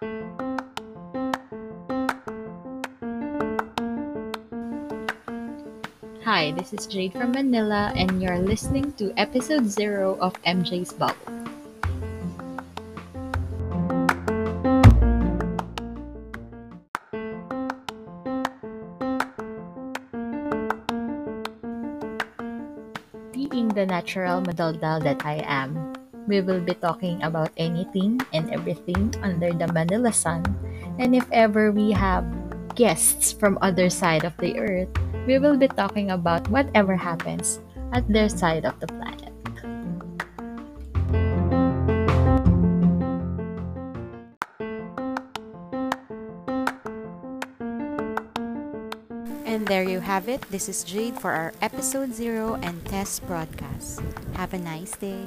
Hi, this is Jade from Manila, and you're listening to episode zero of MJ's Bubble. Being the natural madaldal that I am, we will be talking about anything and everything under the Manila sun, and if ever we have guests from other side of the earth, we will be talking about whatever happens at their side of the planet. And there you have it. This is Jade for our episode zero and test broadcast. Have a nice day.